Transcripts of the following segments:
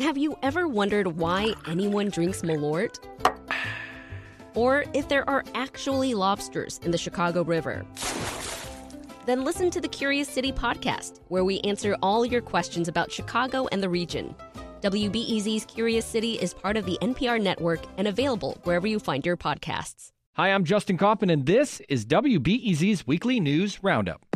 Have you ever wondered why anyone drinks Malort? Or if there are actually lobsters in the Chicago River? Then listen to the Curious City podcast, where we answer all your questions about Chicago and the region. WBEZ's Curious City is part of the NPR network and available wherever you find your podcasts. Hi, I'm Justin Kaufman, and this is WBEZ's Weekly News Roundup.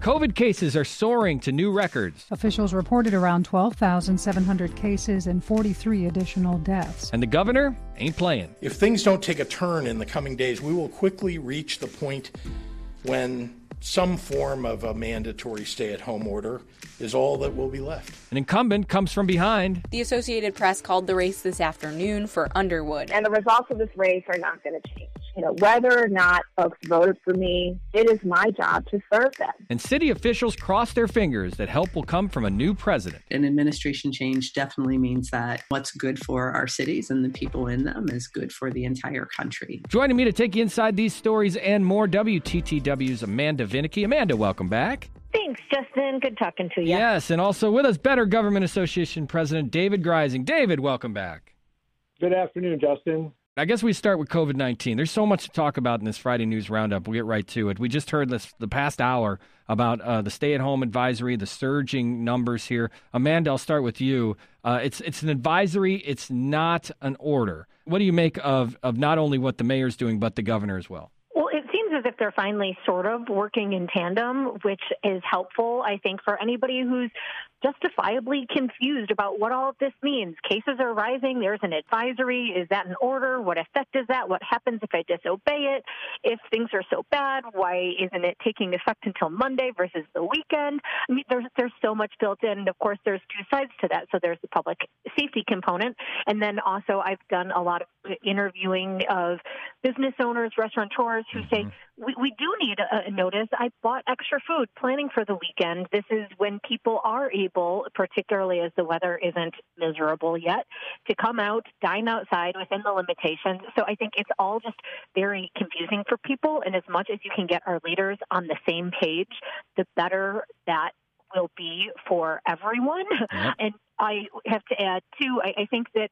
COVID cases are soaring to new records. Officials reported around 12,700 cases and 43 additional deaths. And the governor ain't playing. If things don't take a turn in the coming days, we will quickly reach the point when some form of a mandatory stay at home order is all that will be left. An incumbent comes from behind. The Associated Press called the race this afternoon for Underwood. And the results of this race are not going to change. You know, whether or not folks voted for me, it is my job to serve them. And city officials cross their fingers that help will come from a new president. An administration change definitely means that what's good for our cities and the people in them is good for the entire country. Joining me to take you inside these stories and more, WTTW's Amanda Vinicky. Amanda, welcome back. Thanks, Justin. Good talking to you. Yes, and also with us, Better Government Association President David Greising. David, welcome back. Good afternoon, Justin. I guess we start with COVID 19. There's so much to talk about in this Friday News Roundup. We'll get right to it. We just heard this the past hour about uh, the stay at home advisory, the surging numbers here. Amanda, I'll start with you. Uh, it's, it's an advisory, it's not an order. What do you make of, of not only what the mayor's doing, but the governor as well? Well, it seems as if they're finally sort of working in tandem, which is helpful, I think, for anybody who's justifiably confused about what all of this means. Cases are rising. There's an advisory. Is that an order? What effect is that? What happens if I disobey it? If things are so bad, why isn't it taking effect until Monday versus the weekend? I mean, there's there's so much built in. And of course, there's two sides to that. So there's the public safety component, and then also I've done a lot of interviewing of business owners, restaurateurs who say mm-hmm. we, we do need a, a notice. I bought extra food planning for the weekend. This is when people are able, particularly as the weather isn't miserable yet, to come out, dine outside within the limitations. So I think it's all just very confusing for people. And as much as you can get our leaders on the same page, the better that will be for everyone. Yep. And I have to add, too, I, I think that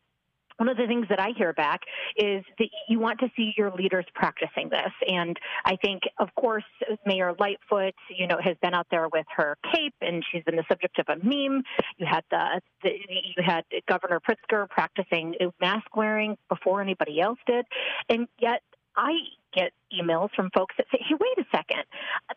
one of the things that I hear back is that you want to see your leaders practicing this. And I think, of course, Mayor Lightfoot, you know, has been out there with her cape and she's been the subject of a meme. You had the, the you had Governor Pritzker practicing mask wearing before anybody else did. And yet I get emails from folks that say, hey, wait a second.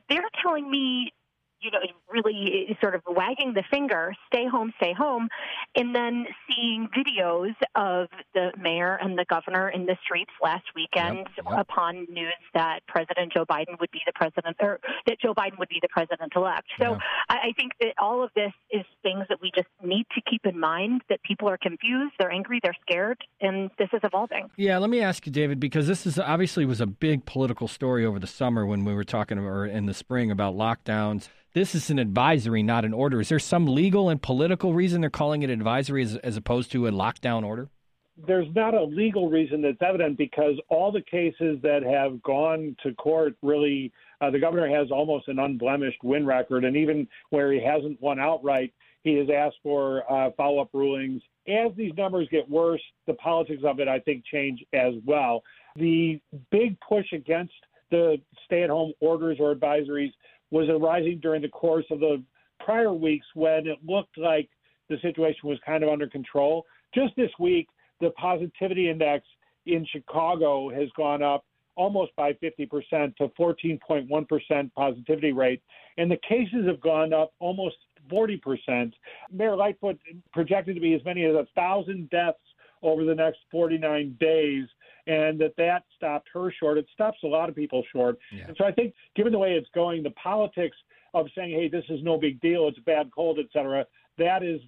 They're telling me you know, really sort of wagging the finger, stay home, stay home, and then seeing videos of the mayor and the governor in the streets last weekend Yep, yep. upon news that President Joe Biden would be the president, or that Joe Biden would be the president elect. So. I, I think that all of this is things that we just need to keep in mind that people are confused, they're angry, they're scared, and this is evolving. Yeah, let me ask you, David, because this is obviously was a big political story over the summer when we were talking or in the spring about lockdowns. This is an advisory, not an order. Is there some legal and political reason they're calling it advisory as, as opposed to a lockdown order? There's not a legal reason that's evident because all the cases that have gone to court really, uh, the governor has almost an unblemished win record. And even where he hasn't won outright, he has asked for uh, follow up rulings. As these numbers get worse, the politics of it, I think, change as well. The big push against the stay at home orders or advisories was arising during the course of the prior weeks when it looked like the situation was kind of under control. Just this week, the positivity index in Chicago has gone up almost by 50% to 14.1% positivity rate, and the cases have gone up almost 40%. Mayor Lightfoot projected to be as many as a thousand deaths over the next 49 days, and that that stopped her short. It stops a lot of people short. Yeah. And so I think, given the way it's going, the politics of saying, "Hey, this is no big deal, it's a bad cold," et cetera, that is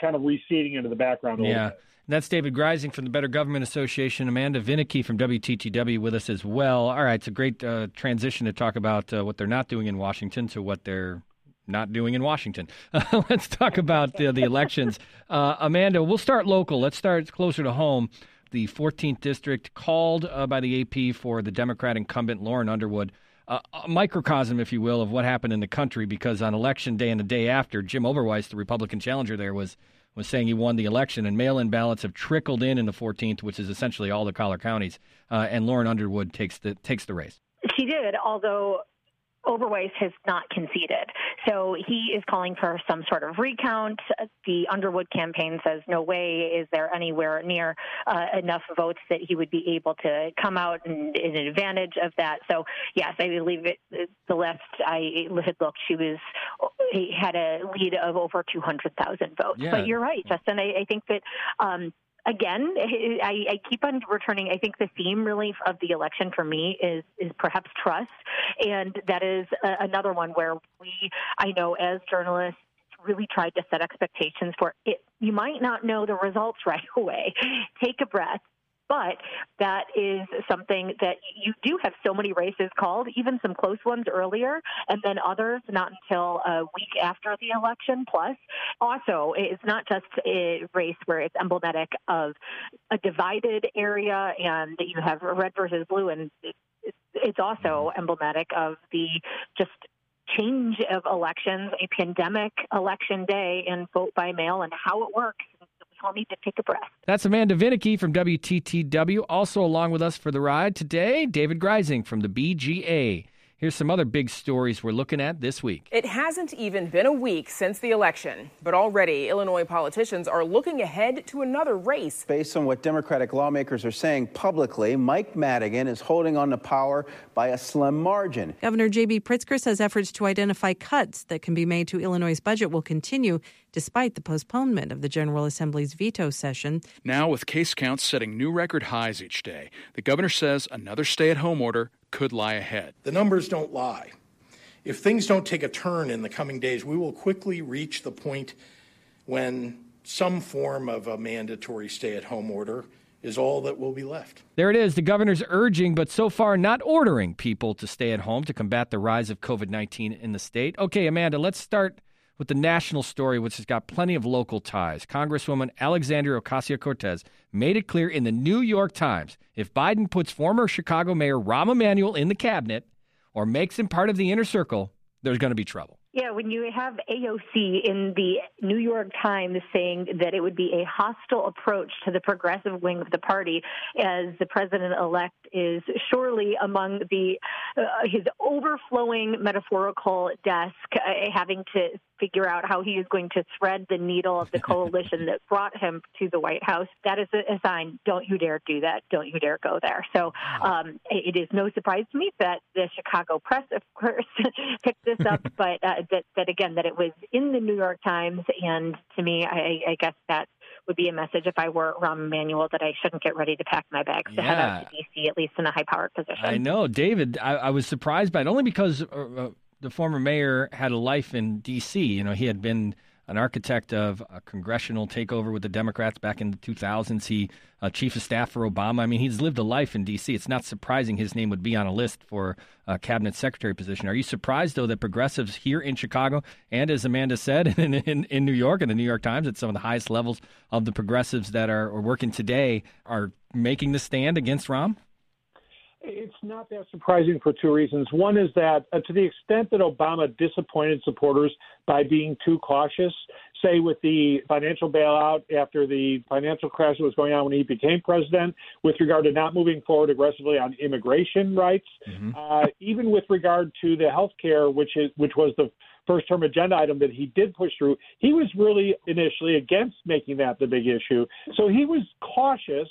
kind of receding into the background a little Yeah. That's David Greising from the Better Government Association. Amanda Vinicky from WTTW with us as well. All right, it's a great uh, transition to talk about uh, what they're not doing in Washington to what they're not doing in Washington. let's talk about the, the elections. Uh, Amanda, we'll start local. Let's start closer to home. The 14th district called uh, by the AP for the Democrat incumbent Lauren Underwood. a, a microcosm, if you will, of what happened in the country because on election day and the day after, Jim Oberweis, the Republican challenger there, was was saying he won the election, and mail-in ballots have trickled in in the 14th, which is essentially all the collar counties, uh, and Lauren Underwood takes the takes the race. She did, although Oberweis has not conceded. So he is calling for some sort of recount. The Underwood campaign says, no way is there anywhere near uh, enough votes that he would be able to come out and in advantage of that. So, yes, I believe it, the last I had looked, she was he had a lead of over 200,000 votes. Yeah. But you're right, Justin. I, I think that um, again, I, I, keep on returning. I think the theme really of the election for me is is perhaps trust, and that is a, another one where we, I know, as journalists. Really tried to set expectations for it. You might not know the results right away. Take a breath, but that is something that you do have so many races called, even some close ones earlier, and then others not until a week after the election. Plus, also, it's not just a race where it's emblematic of a divided area and you have red versus blue, and it's also emblematic of the just change of elections, a pandemic election day, and vote by mail, and how it works tell me to take a breath. That's Amanda Vinicky from WTTW. Also along with us for the ride today, David Greising from the BGA. Here's some other big stories we're looking at this week. It hasn't even been a week since the election, but already Illinois politicians are looking ahead to another race. Based on what Democratic lawmakers are saying publicly, Mike Madigan is holding on to power by a slim margin. Governor J.B. Pritzker says efforts to identify cuts that can be made to Illinois' budget will continue despite the postponement of the General Assembly's veto session. Now, with case counts setting new record highs each day, the governor says another stay at home order could lie ahead. The numbers don't lie. If things don't take a turn in the coming days, we will quickly reach the point when some form of a mandatory stay at home order is all that will be left. There it is. The governor's urging, but so far not ordering people to stay at home to combat the rise of COVID 19 in the state. Okay, Amanda, let's start with the national story, which has got plenty of local ties. Congresswoman Alexandria Ocasio Cortez made it clear in the New York Times if Biden puts former Chicago Mayor Rahm Emanuel in the cabinet or makes him part of the inner circle, there's going to be trouble. Yeah, when you have AOC in the New York Times saying that it would be a hostile approach to the progressive wing of the party, as the president elect is surely among the uh, his overflowing metaphorical desk, uh, having to figure out how he is going to thread the needle of the coalition that brought him to the White House. That is a, sign. Don't you dare do that. Don't you dare go there. So um, it is no surprise to me that the Chicago press, of course, picked this up, but uh, that, that again, that it was in the New York Times. And to me, I, I guess that would be a message if I were Rahm Emanuel that I shouldn't get ready to pack my bags to yeah. head out to D.C. at least in a high-powered position. I know, David. I, I was surprised by it only because uh, uh the former mayor had a life in D.C. You know, he had been an architect of a congressional takeover with the Democrats back in the 2000s. He, uh, chief of staff for Obama. I mean, he's lived a life in D.C. It's not surprising his name would be on a list for a cabinet secretary position. Are you surprised, though, that progressives here in Chicago and, as Amanda said, in, in, in New York and the New York Times, at some of the highest levels of the progressives that are, are working today, are making the stand against Rahm? It's not that surprising for two reasons. One is that uh, to the extent that Obama disappointed supporters by being too cautious, say with the financial bailout after the financial crash that was going on when he became president, with regard to not moving forward aggressively on immigration rights, mm-hmm. uh, even with regard to the health care, which is which was the first term agenda item that he did push through, he was really initially against making that the big issue. So he was cautious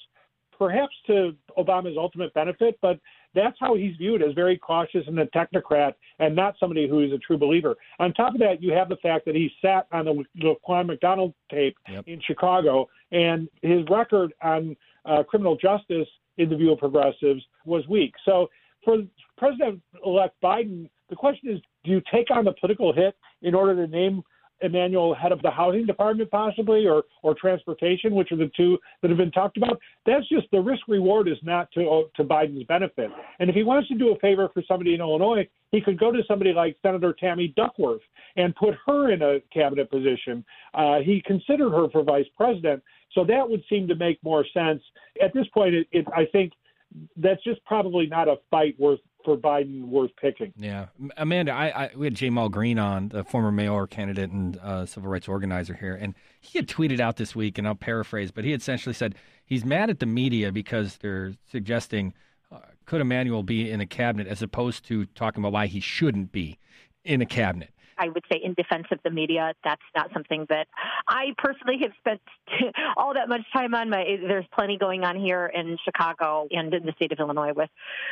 perhaps to Obama's ultimate benefit, but that's how he's viewed as very cautious and a technocrat and not somebody who is a true believer. On top of that, you have the fact that he sat on the Laquan McDonald tape yep. in Chicago, and his record on uh, criminal justice in the view of progressives was weak. So for President elect Biden, the question is do you take on the political hit in order to name Emanuel head of the housing department possibly or or transportation, which are the two that have been talked about. That's just the risk reward is not to to Biden's benefit. And if he wants to do a favor for somebody in Illinois, he could go to somebody like Senator Tammy Duckworth and put her in a cabinet position. Uh, he considered her for vice president, so that would seem to make more sense. At this point, it, it, I think that's just probably not a fight worth for Biden worth picking. Yeah, Amanda, I, I we had Ja'Mal Green on, the former mayor candidate and uh, civil rights organizer here, and he had tweeted out this week, and I'll paraphrase, but he essentially said he's mad at the media because they're suggesting uh, could Emanuel be in a cabinet as opposed to talking about why he shouldn't be in a cabinet. I would say in defense of the media, that's not something that I personally have spent all that much time on. My, there's plenty going on here in Chicago and in the state of Illinois with,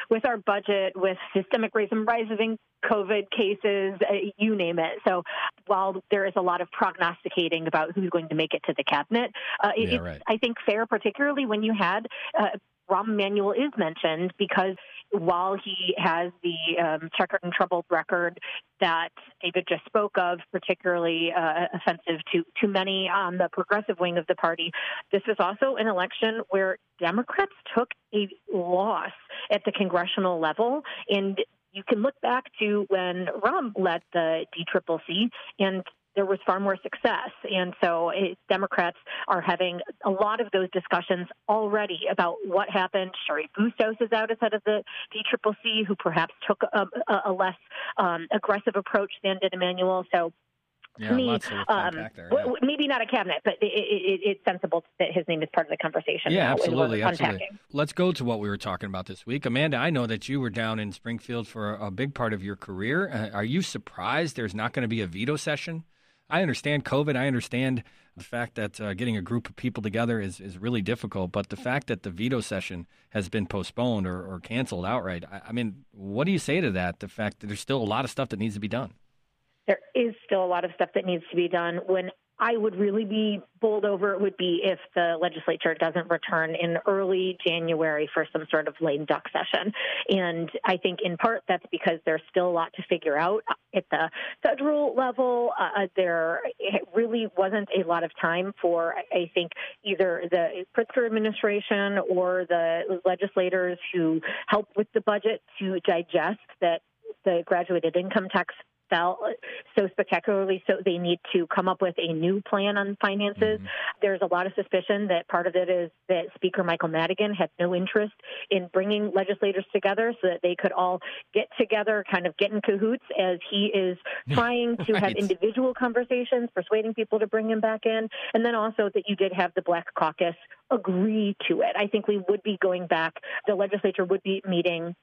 with our budget, with systemic racism, rising COVID cases, uh, you name it. So while there is a lot of prognosticating about who's going to make it to the cabinet, uh, yeah, it's, right. I think, fair, particularly when you had uh, Rahm Emanuel is mentioned because while he has the um, checkered and troubled record that David just spoke of, particularly uh, offensive to, to many on the progressive wing of the party, this was also an election where Democrats took a loss at the congressional level. And you can look back to when Rahm led the DCCC, and there was far more success. And so it, Democrats are having a lot of those discussions already about what happened. Cheri Bustos is out ahead of the DCCC, who perhaps took a, a less um, aggressive approach than did Emanuel. So yeah, me, um, there, yeah. maybe not a cabinet, but it, it, it's sensible that his name is part of the conversation. Yeah, absolutely, absolutely. Let's go to what we were talking about this week, Amanda. I know that you were down in Springfield for a, a big part of your career. Uh, are you surprised there's not going to be a veto session? I understand COVID. I understand the fact that uh, getting a group of people together is, is really difficult. But the fact that the veto session has been postponed or, or canceled outright, I, I mean, what do you say to that? The fact that there's still a lot of stuff that needs to be done. There is still a lot of stuff that needs to be done. When I would really be bowled over it would be if the legislature doesn't return in early January for some sort of lame duck session. And I think in part that's because there's still a lot to figure out at the federal level. Uh, there really wasn't a lot of time for, I think, either the Pritzker administration or the legislators who helped with the budget to digest that the graduated income tax fell so spectacularly. So they need to come up with a new plan on finances. Mm-hmm. There's a lot of suspicion that part of it is that Speaker Michael Madigan had no interest in bringing legislators together so that they could all get together, kind of get in cahoots as he is trying to right. have individual conversations, persuading people to bring him back in. And then also that you did have the Black Caucus agree to it. I think we would be going back, the legislature would be meeting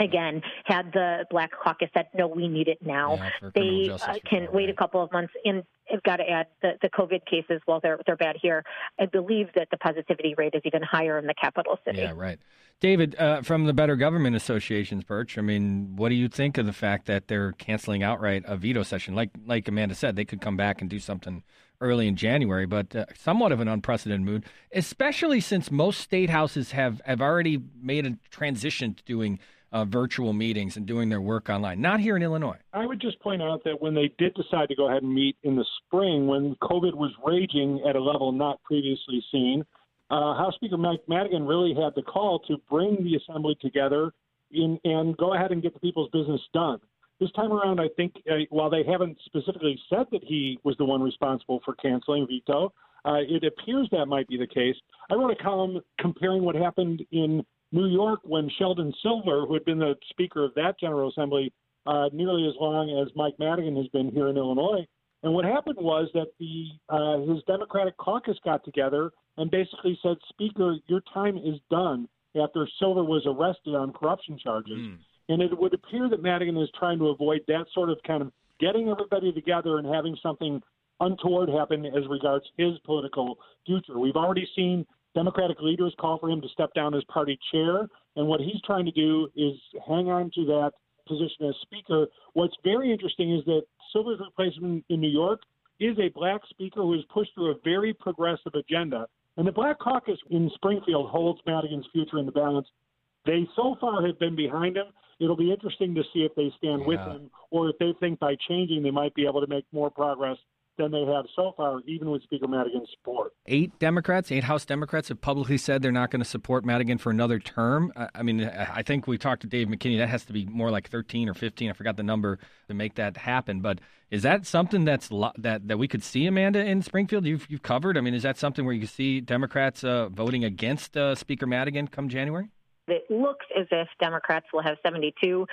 again, had the Black Caucus said, no, we need it now, yeah, they uh, can wait a couple of months and I've got to add the, the COVID cases while they're, they're bad here. I believe that the positivity rate is even higher in the capital city. Yeah, right. David, uh, from the Better Government Association's perch, I mean, what do you think of the fact that they're canceling outright a veto session? Like, like Amanda said, they could come back and do something early in January, but uh, somewhat of an unprecedented mood, especially since most state houses have, have already made a transition to doing – uh, virtual meetings and doing their work online. Not here in Illinois. I would just point out that when they did decide to go ahead and meet in the spring, when COVID was raging at a level not previously seen, uh, House Speaker Mike Madigan really had the call to bring the assembly together in, and go ahead and get the people's business done. This time around, I think uh, while they haven't specifically said that he was the one responsible for canceling veto, uh, it appears that might be the case. I wrote a column comparing what happened in New York when Sheldon Silver, who had been the Speaker of that General Assembly uh, nearly as long as Mike Madigan has been here in Illinois. And what happened was that the uh, his Democratic caucus got together and basically said, "Speaker, your time is done." After Silver was arrested on corruption charges, mm. and it would appear that Madigan is trying to avoid that sort of kind of getting everybody together and having something untoward happen as regards his political future. We've already seen Democratic leaders call for him to step down as party chair, and what he's trying to do is hang on to that position as speaker. What's very interesting is that Silver's replacement in New York is a black speaker who has pushed through a very progressive agenda. And the Black Caucus in Springfield holds Madigan's future in the balance. They so far have been behind him. It'll be interesting to see if they stand yeah. with him or if they think by changing they might be able to make more progress than they have so far, even with Speaker Madigan's support. Eight Democrats, eight House Democrats have publicly said they're not going to support Madigan for another term. I mean, I think we talked to Dave McKinney. That has to be more like 13 or 15. I forgot the number to make that happen. But is that something that's that that we could see, Amanda, in Springfield? You've you've covered. I mean, is that something where you see Democrats uh, voting against uh, Speaker Madigan come January? It looks as if Democrats will have 72,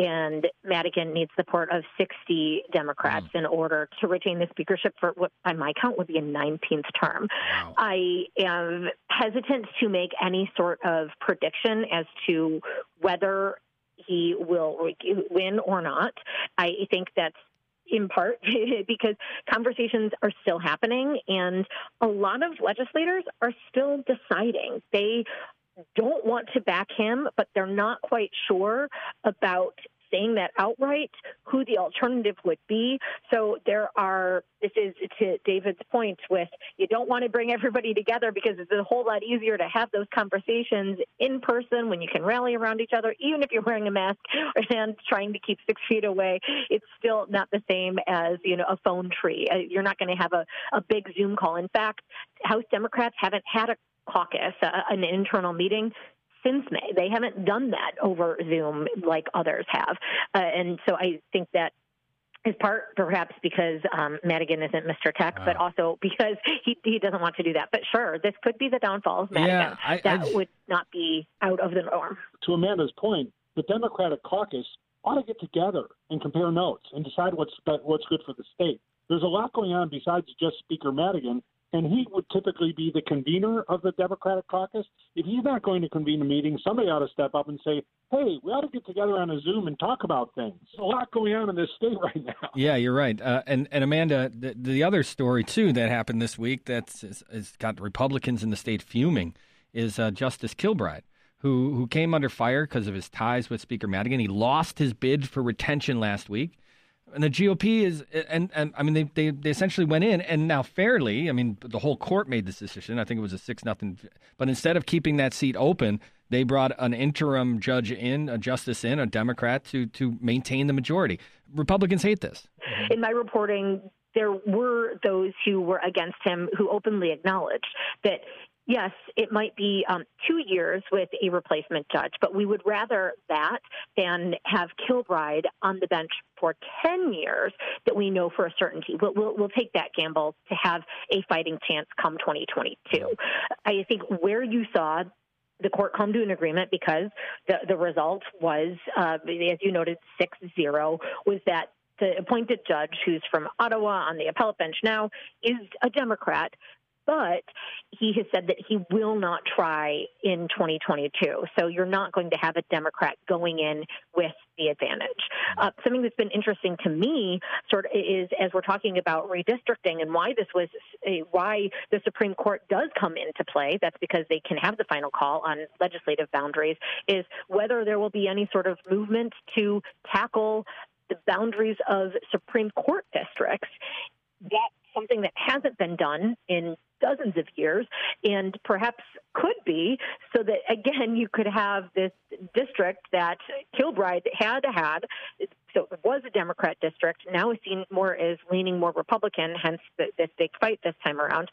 and Madigan needs the support of 60 Democrats mm. in order to retain the speakership for what, by my count, would be a 19th term. Wow. I am hesitant to make any sort of prediction as to whether he will win or not. I think that's in part because conversations are still happening and a lot of legislators are still deciding. They don't want to back him, but they're not quite sure about saying that outright, who the alternative would be. So there are, this is to David's point with you don't want to bring everybody together because it's a whole lot easier to have those conversations in person when you can rally around each other, even if you're wearing a mask and trying to keep six feet away. It's still not the same as, you know, a phone tree. Uh, you're not going to have a, a big Zoom call. In fact, House Democrats haven't had a caucus, uh, an internal meeting since May. They haven't done that over Zoom like others have. Uh, and so I think that is part perhaps because um, Madigan isn't Mr. Tech, but also because he, he doesn't want to do that. But sure, this could be the downfall of Madigan. Yeah, I, that I, would not be out of the norm. To Amanda's point, the Democratic caucus ought to get together and compare notes and decide what's what's good for the state. There's a lot going on besides just Speaker Madigan and he would typically be the convener of the Democratic caucus. If he's not going to convene a meeting, somebody ought to step up and say, "Hey, we ought to get together on a Zoom and talk about things." There's a lot going on in this state right now. Yeah, you're right. Uh, and and Amanda, the, the, other story too that happened this week that's has got Republicans in the state fuming is uh, Justice Kilbride. Who, who came under fire because of his ties with Speaker Madigan. He lost his bid for retention last week and the GOP is, and, and I mean, they, they, they essentially went in, and now fairly, I mean, the whole court made this decision. I think it was a six nothing, but instead of keeping that seat open, they brought an interim judge in, a justice in, a Democrat to to maintain the majority. Republicans hate this. In my reporting, there were those who were against him who openly acknowledged that yes, it might be um, two years with a replacement judge, but we would rather that than have Kilbride on the bench for 10 years that we know for a certainty. We'll, we'll, we'll take that gamble to have a fighting chance come 2022. I think where you saw the court come to an agreement because the, the result was, uh, as you noted, 6 0, was that the appointed judge, who's from Ottawa on the appellate bench now, is a Democrat, but he has said that he will not try in 2022. So you're not going to have a Democrat going in with the advantage. Uh, something that's been interesting to me, sort of, is as we're talking about redistricting and why this was a, why the Supreme Court does come into play. That's because they can have the final call on legislative boundaries. Is whether there will be any sort of movement to tackle the boundaries of Supreme Court districts. That's something that hasn't been done in dozens of years and perhaps could be so that again you could have this district that Kilbride had had. So it was a Democrat district. Now is seen more as leaning more Republican hence this big fight this time around.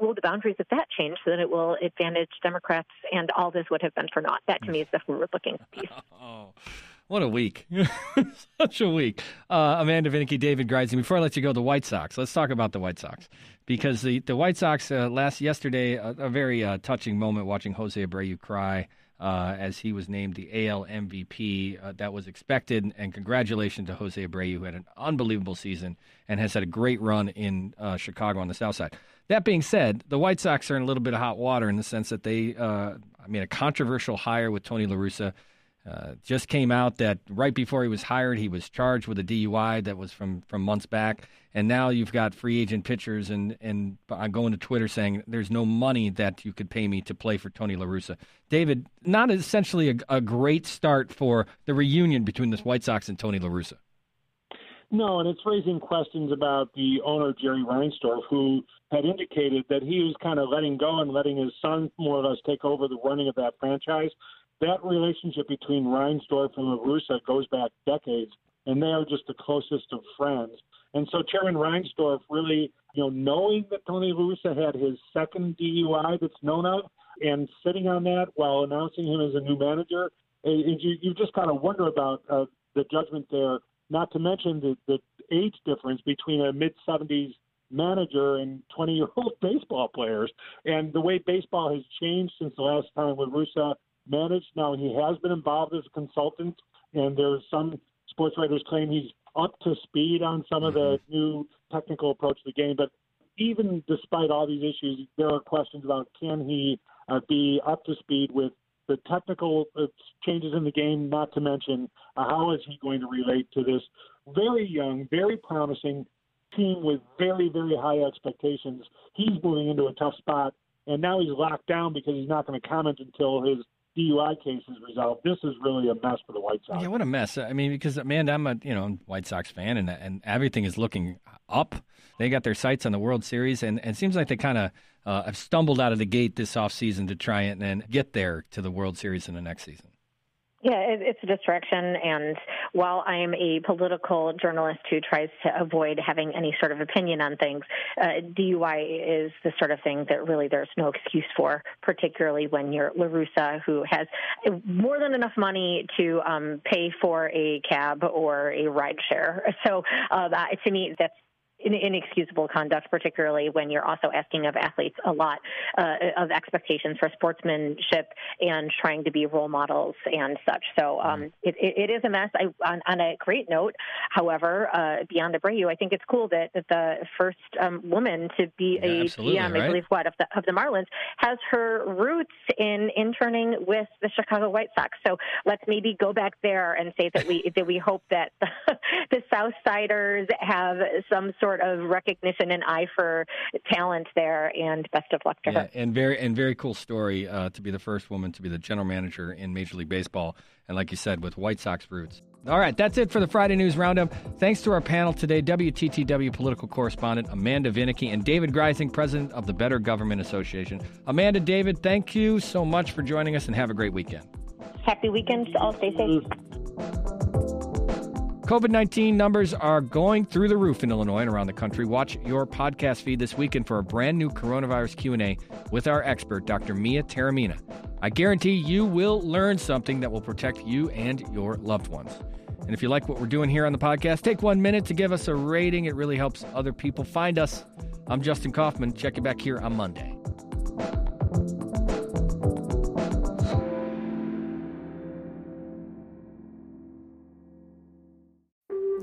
Will the boundaries of that change so that it will advantage Democrats and all this would have been for naught? That to me is the forward looking piece. Oh. What a week. Such a week. Uh, Amanda Vinicky, David Greising. Before I let you go, the White Sox. Let's talk about the White Sox. Because the, the White Sox, uh, last yesterday, a, a very uh, touching moment watching Jose Abreu cry uh, as he was named the AL MVP. Uh, that was expected. And congratulations to Jose Abreu, who had an unbelievable season and has had a great run in uh, Chicago on the South Side. That being said, the White Sox are in a little bit of hot water in the sense that they, I mean, a controversial hire with Tony La Russa uh, just came out that right before he was hired, he was charged with a DUI that was from, from months back. And now you've got free agent pitchers, and, and I'm going to Twitter saying there's no money that you could pay me to play for Tony La Russa. David, not essentially a, a great start for the reunion between the White Sox and Tony La Russa. No, and it's raising questions about the owner, Jerry Reinsdorf, who had indicated that he was kind of letting go and letting his son more or less take over the running of that franchise that relationship between Reinsdorf and La Russa goes back decades, and they are just the closest of friends. And so Chairman Reinsdorf really, you know, knowing that Tony La Russa had his second DUI that's known of, and sitting on that while announcing him as a new manager, it, you, you just kind of wonder about uh, the judgment there. Not to mention the, the age difference between a mid 70s manager and 20 year old baseball players, and the way baseball has changed since the last time La Russa managed. Now he has been involved as a consultant, and there's some sports writers claim he's up to speed on some of the new technical approach to the game. But even despite all these issues, there are questions about can he uh, be up to speed with the technical uh, changes in the game, not to mention uh, how is he going to relate to this very young, very promising team with very, very high expectations. He's moving into a tough spot, and now he's locked down because he's not going to comment until his DUI case is resolved. This is really a mess for the White Sox. Yeah, what a mess. I mean, because man, I'm a you know White Sox fan, and and everything is looking up. They got their sights on the World Series, and, and it seems like they kind of uh, have stumbled out of the gate this offseason to try and, and get there to the World Series in the next season. Yeah, it's a distraction. And while I am a political journalist who tries to avoid having any sort of opinion on things, uh, DUI is the sort of thing that really there's no excuse for, particularly when you're La Russa, who has more than enough money to um, pay for a cab or a ride share. So uh, to me, that's inexcusable conduct, particularly when you're also asking of athletes a lot uh, of expectations for sportsmanship and trying to be role models and such. So um, mm-hmm. it, it is a mess. I, on, on, a great note, however, uh, beyond Abreu, I think it's cool that, that the first um, woman to be yeah, a GM, right? I believe, what of the of the Marlins, has her roots in interning with the Chicago White Sox. So let's maybe go back there and say that we that we hope that the, the Southsiders have some sort sort of recognition and eye for talent there. And best of luck to yeah, her. And very and very cool story uh, to be the first woman to be the general manager in Major League Baseball, and like you said, with White Sox roots. All right, that's it for the Friday News Roundup. Thanks to our panel today, WTTW political correspondent Amanda Vinicky and David Greising, president of the Better Government Association. Amanda, David, thank you so much for joining us and have a great weekend. Happy weekend. All stay safe. COVID 19 numbers are going through the roof in Illinois and around the country. Watch your podcast feed this weekend for a brand new coronavirus Q&A with our expert, Dr. Mia Taormina. I guarantee you will learn something that will protect you and your loved ones. And if you like what we're doing here on the podcast, take one minute to give us a rating. It really helps other people find us. I'm Justin Kaufman. Check you back here on Monday.